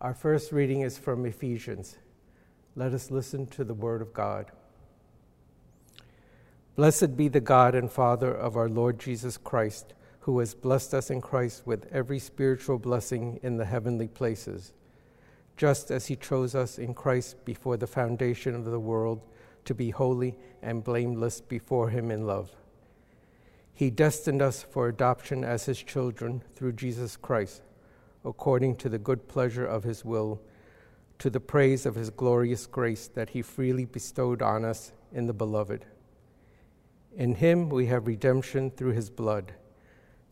Our first reading is from Ephesians. Let us listen to the word of God. Blessed be the God and Father of our Lord Jesus Christ, who has blessed us in Christ with every spiritual blessing in the heavenly places, just as he chose us in Christ before the foundation of the world to be holy and blameless before him in love. He destined us for adoption as his children through Jesus Christ according to the good pleasure of his will, to the praise of his glorious grace that he freely bestowed on us in the Beloved. In him we have redemption through his blood,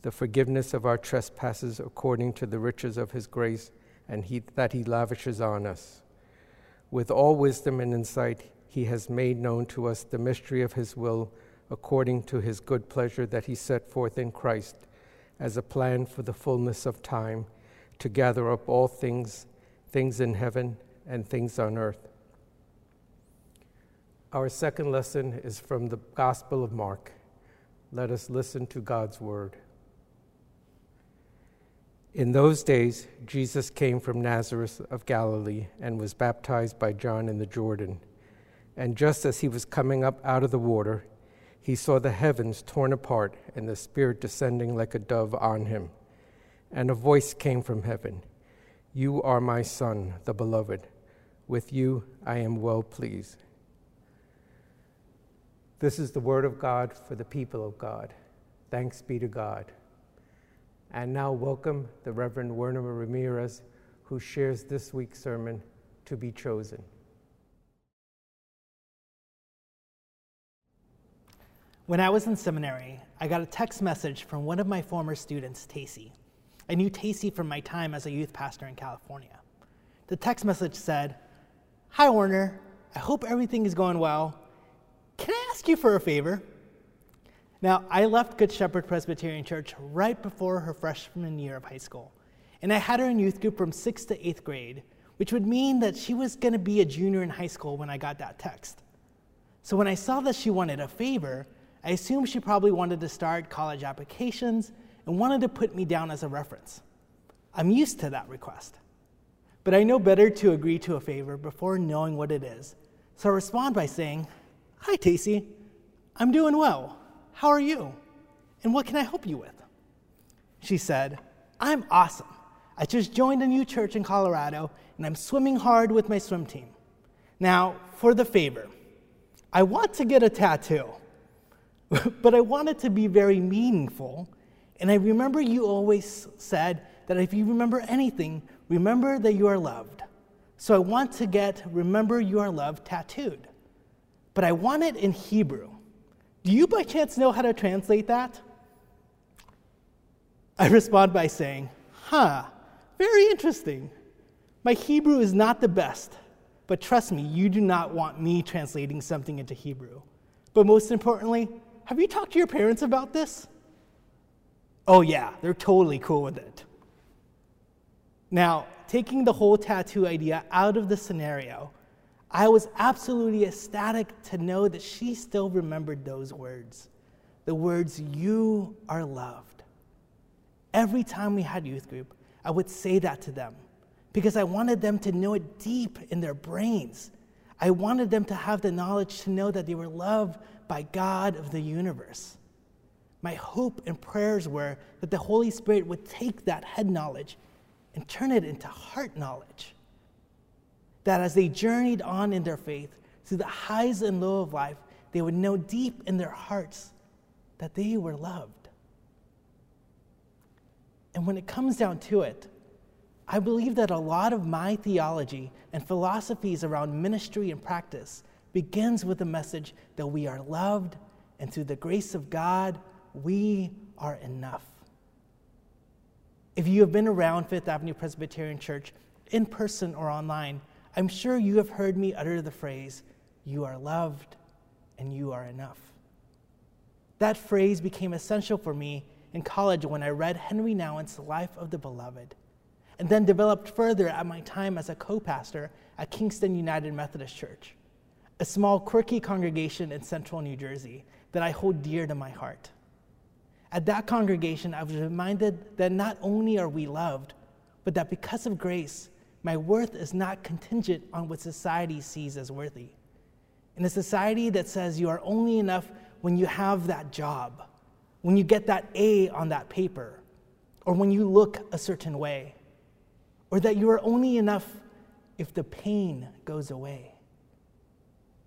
the forgiveness of our trespasses according to the riches of his grace and he, that he lavishes on us. With all wisdom and insight, he has made known to us the mystery of his will according to his good pleasure that he set forth in Christ as a plan for the fullness of time to gather up all things, things in heaven and things on earth. Our second lesson is from the Gospel of Mark. Let us listen to God's word. In those days, Jesus came from Nazareth of Galilee and was baptized by John in the Jordan. And just as he was coming up out of the water, he saw the heavens torn apart and the Spirit descending like a dove on him and a voice came from heaven You are my Son, the Beloved. With you I am well pleased. This is the word of God for the people of God. Thanks be to God. And now, welcome the Reverend Werner Ramirez, who shares this week's sermon, To Be Chosen. When I was in seminary, I got a text message from one of my former students, Tacey. I knew Tacey from my time as a youth pastor in California. The text message said, Hi, Werner. I hope everything is going well. Can I ask you for a favor? Now, I left Good Shepherd Presbyterian Church right before her freshman year of high school, and I had her in youth group from sixth to eighth grade, which would mean that she was going to be a junior in high school when I got that text. So when I saw that she wanted a favor, I assumed she probably wanted to start college applications and wanted to put me down as a reference. I'm used to that request. But I know better to agree to a favor before knowing what it is. So I respond by saying, Hi, Tacey. I'm doing well. How are you? And what can I help you with? She said, I'm awesome. I just joined a new church in Colorado and I'm swimming hard with my swim team. Now, for the favor, I want to get a tattoo, but I want it to be very meaningful and I remember you always said that if you remember anything, remember that you are loved. So I want to get remember you are loved tattooed. But I want it in Hebrew. Do you by chance know how to translate that? I respond by saying, Huh, very interesting. My Hebrew is not the best, but trust me, you do not want me translating something into Hebrew. But most importantly, have you talked to your parents about this? Oh, yeah, they're totally cool with it. Now, taking the whole tattoo idea out of the scenario, I was absolutely ecstatic to know that she still remembered those words the words, You are loved. Every time we had youth group, I would say that to them because I wanted them to know it deep in their brains. I wanted them to have the knowledge to know that they were loved by God of the universe. My hope and prayers were that the Holy Spirit would take that head knowledge and turn it into heart knowledge. That as they journeyed on in their faith through the highs and lows of life, they would know deep in their hearts that they were loved. And when it comes down to it, I believe that a lot of my theology and philosophies around ministry and practice begins with the message that we are loved and through the grace of God, we are enough. If you have been around Fifth Avenue Presbyterian Church in person or online, I'm sure you have heard me utter the phrase, You are loved and you are enough. That phrase became essential for me in college when I read Henri Nouwen's Life of the Beloved, and then developed further at my time as a co pastor at Kingston United Methodist Church, a small, quirky congregation in central New Jersey that I hold dear to my heart. At that congregation, I was reminded that not only are we loved, but that because of grace, my worth is not contingent on what society sees as worthy. In a society that says you are only enough when you have that job, when you get that A on that paper, or when you look a certain way, or that you are only enough if the pain goes away.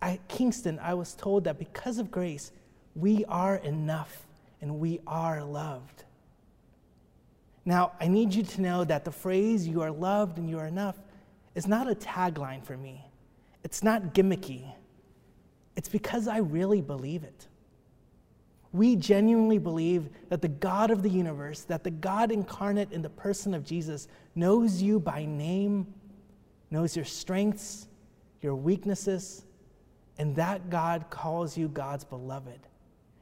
At Kingston, I was told that because of grace, we are enough and we are loved. Now, I need you to know that the phrase, you are loved and you are enough, is not a tagline for me. It's not gimmicky. It's because I really believe it. We genuinely believe that the God of the universe, that the God incarnate in the person of Jesus, knows you by name, knows your strengths, your weaknesses, and that God calls you God's beloved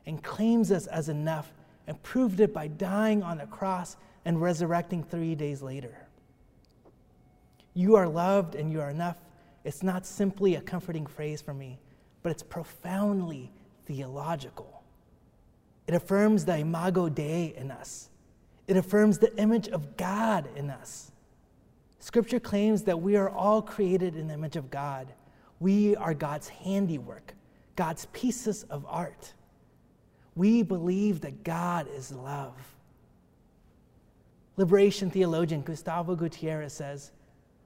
and claims us as enough and proved it by dying on the cross and resurrecting three days later. You are loved and you are enough. It's not simply a comforting phrase for me, but it's profoundly theological. It affirms the imago Dei in us, it affirms the image of God in us. Scripture claims that we are all created in the image of God. We are God's handiwork, God's pieces of art. We believe that God is love. Liberation theologian Gustavo Gutierrez says,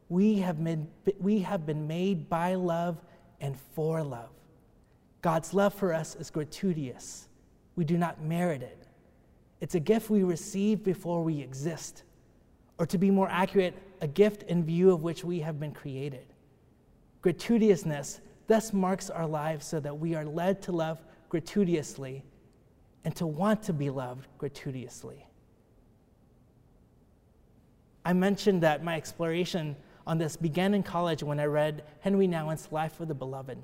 we have, been, we have been made by love and for love. God's love for us is gratuitous. We do not merit it. It's a gift we receive before we exist, or to be more accurate, a gift in view of which we have been created. Gratuitousness thus marks our lives so that we are led to love gratuitously and to want to be loved gratuitously. I mentioned that my exploration on this began in college when I read Henri Nouwen's Life of the Beloved.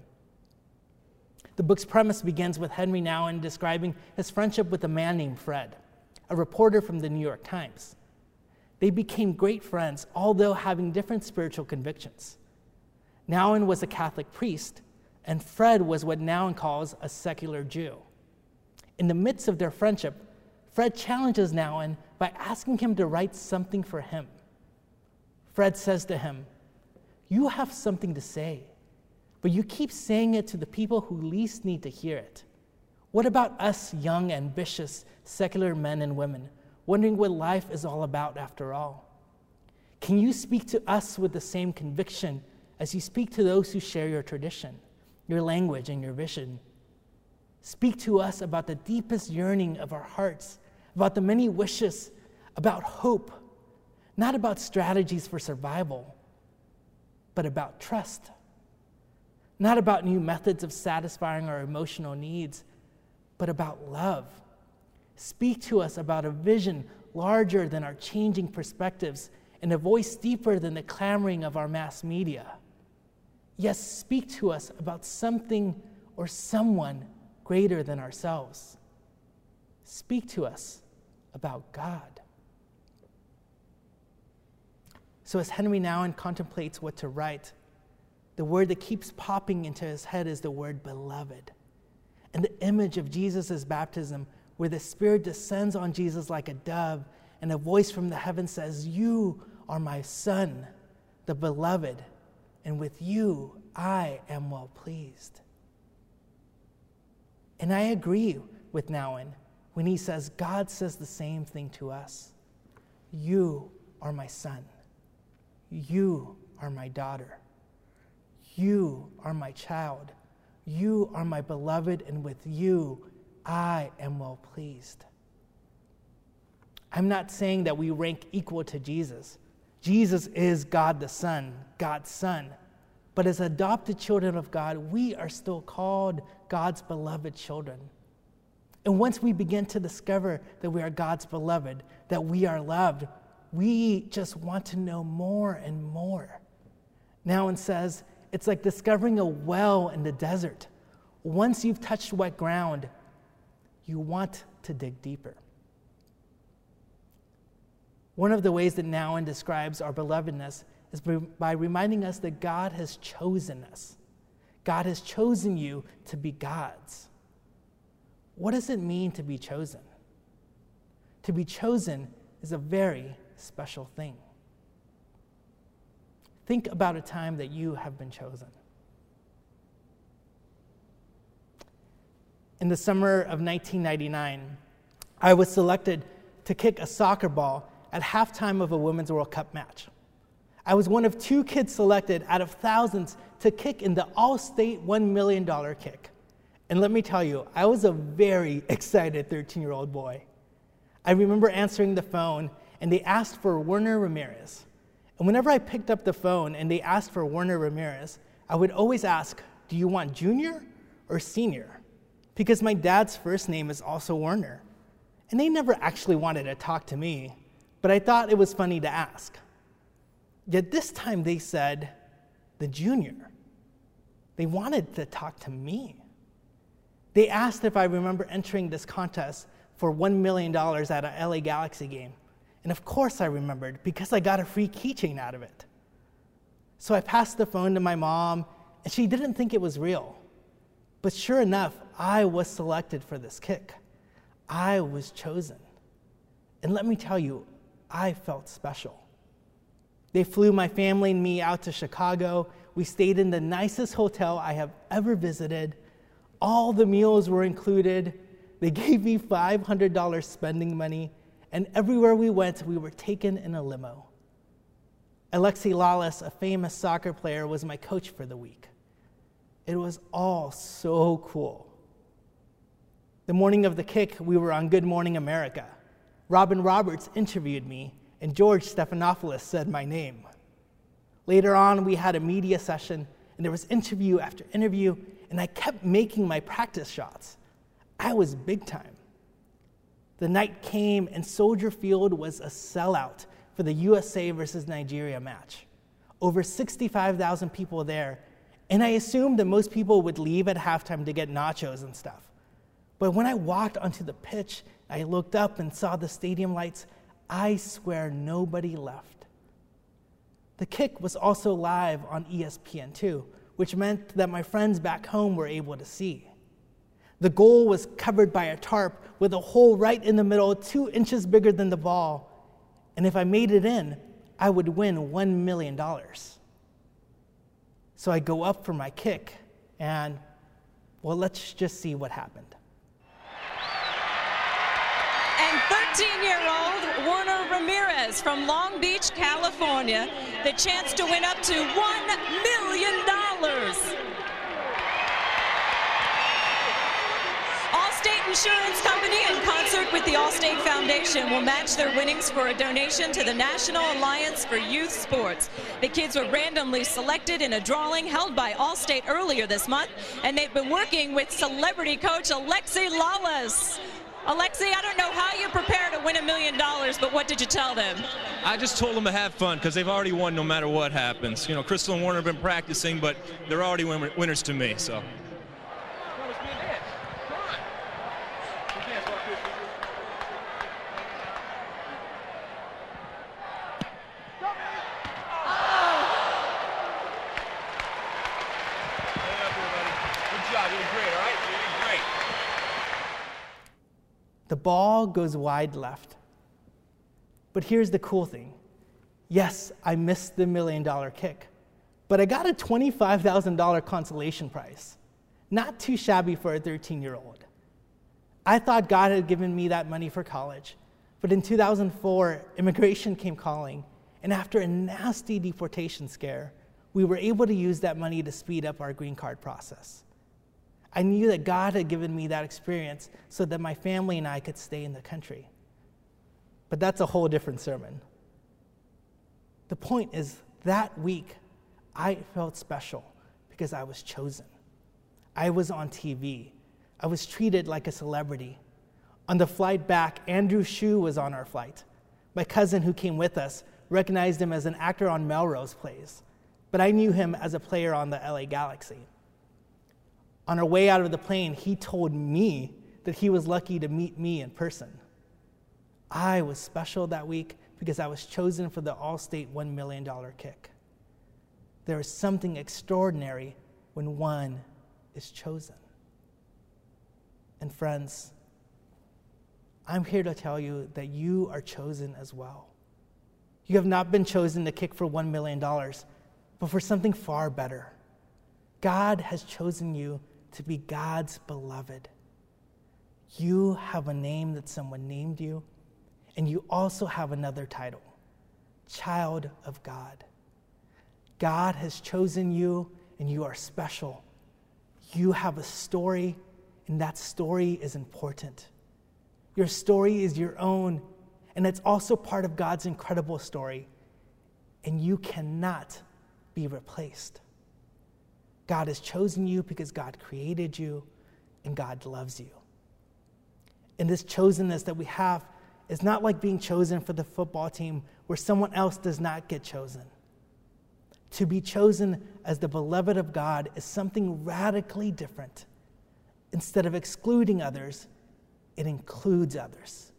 The book's premise begins with Henri Nouwen describing his friendship with a man named Fred, a reporter from the New York Times. They became great friends, although having different spiritual convictions. Nouwen was a Catholic priest, and Fred was what Nouwen calls a secular Jew. In the midst of their friendship, Fred challenges Nouwen by asking him to write something for him. Fred says to him, You have something to say, but you keep saying it to the people who least need to hear it. What about us young, ambitious, secular men and women, wondering what life is all about after all? Can you speak to us with the same conviction as you speak to those who share your tradition, your language, and your vision? Speak to us about the deepest yearning of our hearts, about the many wishes, about hope, not about strategies for survival, but about trust. Not about new methods of satisfying our emotional needs, but about love. Speak to us about a vision larger than our changing perspectives and a voice deeper than the clamoring of our mass media. Yes, speak to us about something or someone greater than ourselves. Speak to us about God. So, as Henri Nouwen contemplates what to write, the word that keeps popping into his head is the word beloved. And the image of Jesus' baptism, where the Spirit descends on Jesus like a dove, and a voice from the heaven says, You are my Son, the beloved, and with you I am well pleased. And I agree with Nouwen when he says, God says the same thing to us You are my son. You are my daughter. You are my child. You are my beloved, and with you I am well pleased. I'm not saying that we rank equal to Jesus. Jesus is God the Son, God's Son. But as adopted children of God, we are still called God's beloved children. And once we begin to discover that we are God's beloved, that we are loved, we just want to know more and more. Nouwen says it's like discovering a well in the desert. Once you've touched wet ground, you want to dig deeper. One of the ways that Nouwen describes our belovedness is by reminding us that God has chosen us. God has chosen you to be God's. What does it mean to be chosen? To be chosen is a very special thing. Think about a time that you have been chosen. In the summer of 1999, I was selected to kick a soccer ball at halftime of a Women's World Cup match. I was one of two kids selected out of thousands to kick in the Allstate $1 million kick. And let me tell you, I was a very excited 13 year old boy. I remember answering the phone, and they asked for Werner Ramirez. And whenever I picked up the phone and they asked for Werner Ramirez, I would always ask, Do you want junior or senior? Because my dad's first name is also Werner. And they never actually wanted to talk to me, but I thought it was funny to ask. Yet this time they said, The junior. They wanted to talk to me. They asked if I remember entering this contest for $1 million at a LA Galaxy game. And of course I remembered because I got a free keychain out of it. So I passed the phone to my mom, and she didn't think it was real. But sure enough, I was selected for this kick. I was chosen. And let me tell you, I felt special. They flew my family and me out to Chicago. We stayed in the nicest hotel I have ever visited. All the meals were included. They gave me $500 spending money and everywhere we went, we were taken in a limo. Alexi Lalas, a famous soccer player, was my coach for the week. It was all so cool. The morning of the kick, we were on Good Morning America. Robin Roberts interviewed me, and George Stephanopoulos said my name. Later on, we had a media session, and there was interview after interview, and I kept making my practice shots. I was big time. The night came, and Soldier Field was a sellout for the USA versus Nigeria match. Over 65,000 people there, and I assumed that most people would leave at halftime to get nachos and stuff. But when I walked onto the pitch, I looked up and saw the stadium lights. I swear nobody left. The kick was also live on ESPN2, which meant that my friends back home were able to see. The goal was covered by a tarp with a hole right in the middle, two inches bigger than the ball. And if I made it in, I would win $1 million. So I go up for my kick, and well, let's just see what happened. And 13 year old Werner Ramirez from Long Beach, California, the chance to win up to $1 million. Allstate Insurance Company, in concert with the Allstate Foundation, will match their winnings for a donation to the National Alliance for Youth Sports. The kids were randomly selected in a drawing held by Allstate earlier this month, and they've been working with celebrity coach Alexi Lalas. Alexi, I don't know how you prepare to win a million dollars, but what did you tell them? I just told them to have fun because they've already won no matter what happens. You know, Crystal and Warner have been practicing, but they're already win winners to me, so. The ball goes wide left. But here's the cool thing yes, I missed the million dollar kick, but I got a $25,000 consolation prize. Not too shabby for a 13 year old. I thought God had given me that money for college, but in 2004, immigration came calling, and after a nasty deportation scare, we were able to use that money to speed up our green card process. I knew that God had given me that experience so that my family and I could stay in the country. But that's a whole different sermon. The point is, that week, I felt special because I was chosen. I was on TV. I was treated like a celebrity. On the flight back, Andrew Shue was on our flight. My cousin who came with us recognized him as an actor on Melrose Place, but I knew him as a player on the LA Galaxy. On our way out of the plane, he told me that he was lucky to meet me in person. I was special that week because I was chosen for the Allstate $1 million kick. There is something extraordinary when one is chosen. And friends, I'm here to tell you that you are chosen as well. You have not been chosen to kick for $1 million, but for something far better. God has chosen you to be God's beloved. You have a name that someone named you, and you also have another title Child of God. God has chosen you, and you are special. You have a story, and that story is important. Your story is your own, and it's also part of God's incredible story, and you cannot be replaced. God has chosen you because God created you, and God loves you. And this chosenness that we have is not like being chosen for the football team where someone else does not get chosen. To be chosen as the beloved of God is something radically different. Instead of excluding others, it includes others.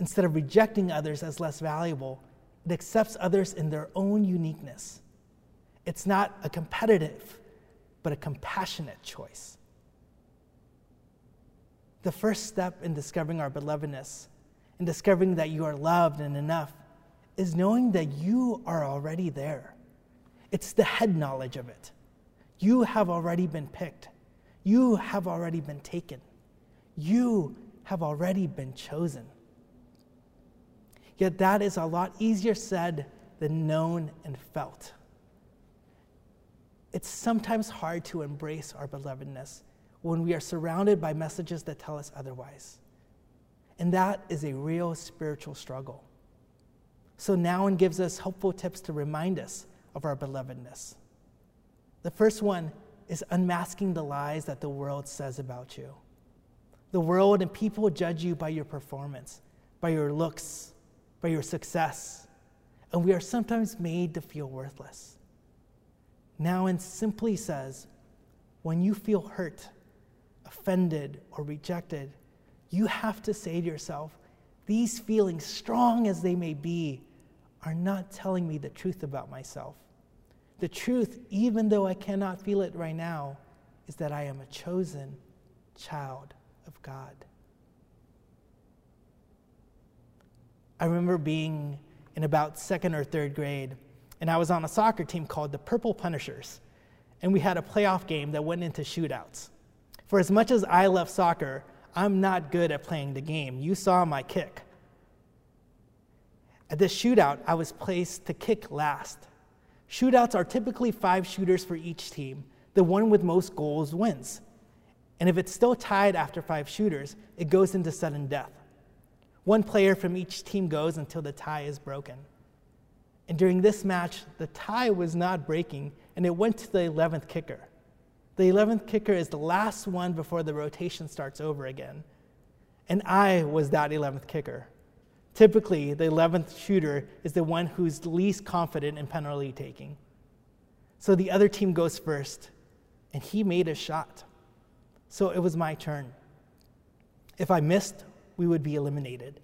Instead of rejecting others as less valuable, it accepts others in their own uniqueness. It's not a competitive, but a compassionate choice. The first step in discovering our belovedness, in discovering that you are loved and enough, is knowing that you are already there. It's the head knowledge of it. You have already been picked, you have already been taken, you have already been chosen. Yet that is a lot easier said than known and felt. It's sometimes hard to embrace our belovedness when we are surrounded by messages that tell us otherwise. And that is a real spiritual struggle. So Nouwen gives us helpful tips to remind us of our belovedness. The first one is unmasking the lies that the world says about you. The world and people judge you by your performance, by your looks, by your success, and we are sometimes made to feel worthless. Nouwen simply says, when you feel hurt, offended, or rejected, you have to say to yourself, these feelings, strong as they may be, are not telling me the truth about myself. The truth, even though I cannot feel it right now, is that I am a chosen child of God. I remember being in about second or third grade, and I was on a soccer team called the Purple Punishers, and we had a playoff game that went into shootouts. For as much as I love soccer, I'm not good at playing the game. You saw my kick. At this shootout, I was placed to kick last. Shootouts are typically five shooters for each team. The one with most goals wins. And if it's still tied after five shooters, it goes into sudden death. One player from each team goes until the tie is broken. And during this match, the tie was not breaking, and it went to the 11th kicker. The 11th kicker is the last one before the rotation starts over again. And I was that 11th kicker. Typically, the 11th shooter is the one who's least confident in penalty taking. So the other team goes first, and he made a shot. So it was my turn. If I missed, we would be eliminated.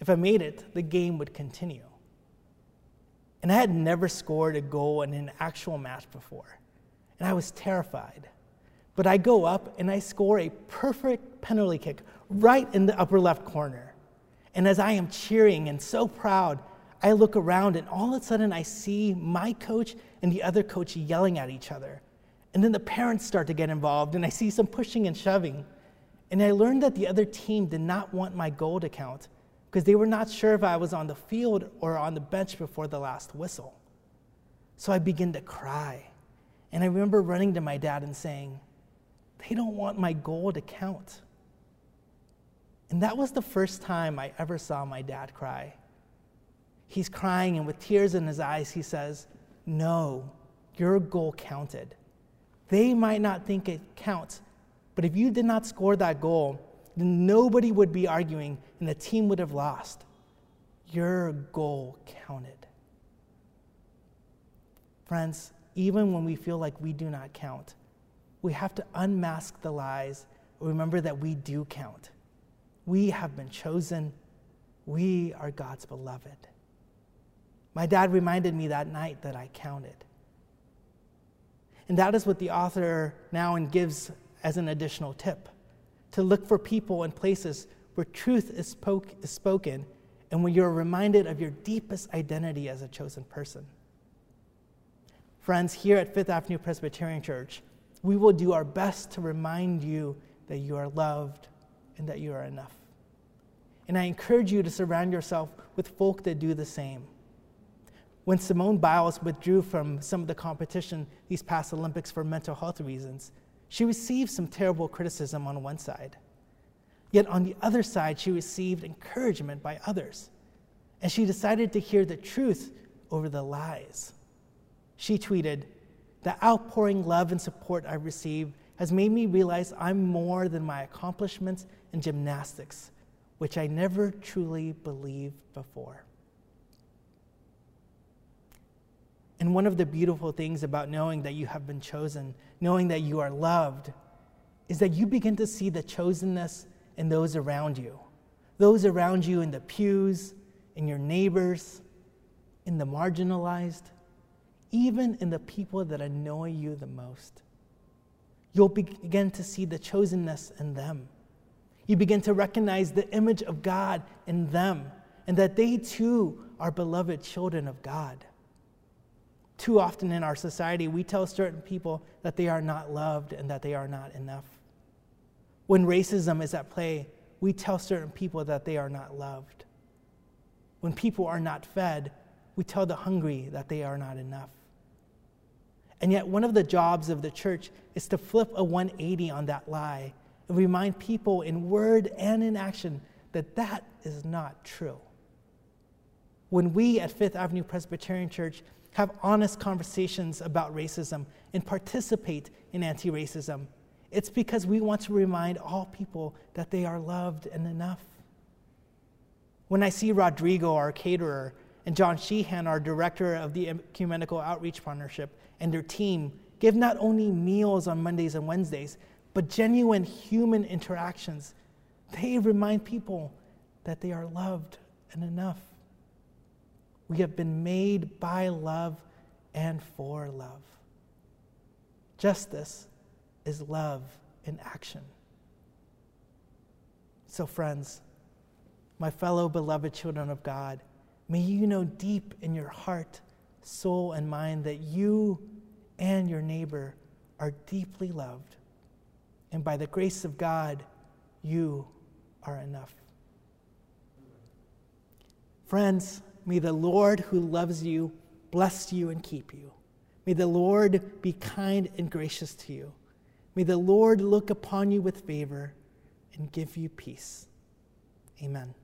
If I made it, the game would continue. And I had never scored a goal in an actual match before, and I was terrified. But I go up and I score a perfect penalty kick right in the upper left corner. And as I am cheering and so proud, I look around and all of a sudden I see my coach and the other coach yelling at each other. And then the parents start to get involved, and I see some pushing and shoving. And I learned that the other team did not want my goal to count because they were not sure if I was on the field or on the bench before the last whistle. So I begin to cry. And I remember running to my dad and saying, They don't want my goal to count. And that was the first time I ever saw my dad cry. He's crying, and with tears in his eyes, he says, No, your goal counted. They might not think it counts, but if you did not score that goal, then nobody would be arguing and the team would have lost. your goal counted. Friends, even when we feel like we do not count, we have to unmask the lies. Remember that we do count. We have been chosen. We are God's beloved. My dad reminded me that night that I counted. And that is what the author Nouwen gives as an additional tip to look for people and places where truth is, spoke, is spoken and when you're reminded of your deepest identity as a chosen person. Friends, here at Fifth Avenue Presbyterian Church, we will do our best to remind you that you are loved and that you are enough. And I encourage you to surround yourself with folk that do the same. When Simone Biles withdrew from some of the competition these past Olympics for mental health reasons, she received some terrible criticism on one side. Yet on the other side, she received encouragement by others. And she decided to hear the truth over the lies. She tweeted, The outpouring love and support I've received has made me realize I'm more than my accomplishments in gymnastics, which I never truly believed before. And one of the beautiful things about knowing that you have been chosen, knowing that you are loved, is that you begin to see the chosenness in those around you. Those around you in the pews, in your neighbors, in the marginalized, even in the people that annoy you the most. You'll begin to see the chosenness in them. You begin to recognize the image of God in them and that they too are beloved children of God. Too often in our society, we tell certain people that they are not loved and that they are not enough. When racism is at play, we tell certain people that they are not loved. When people are not fed, we tell the hungry that they are not enough. And yet, one of the jobs of the church is to flip a 180 on that lie and remind people in word and in action that that is not true. When we at Fifth Avenue Presbyterian Church have honest conversations about racism, and participate in anti racism. It's because we want to remind all people that they are loved and enough. When I see Rodrigo, our caterer, and John Sheehan, our director of the Ecumenical Outreach Partnership, and their team give not only meals on Mondays and Wednesdays, but genuine human interactions, they remind people that they are loved and enough. We have been made by love and for love. Justice is love in action. So, friends, my fellow beloved children of God, may you know deep in your heart, soul, and mind that you and your neighbor are deeply loved. And by the grace of God, you are enough. Friends, May the Lord who loves you bless you and keep you. May the Lord be kind and gracious to you. May the Lord look upon you with favor and give you peace. Amen.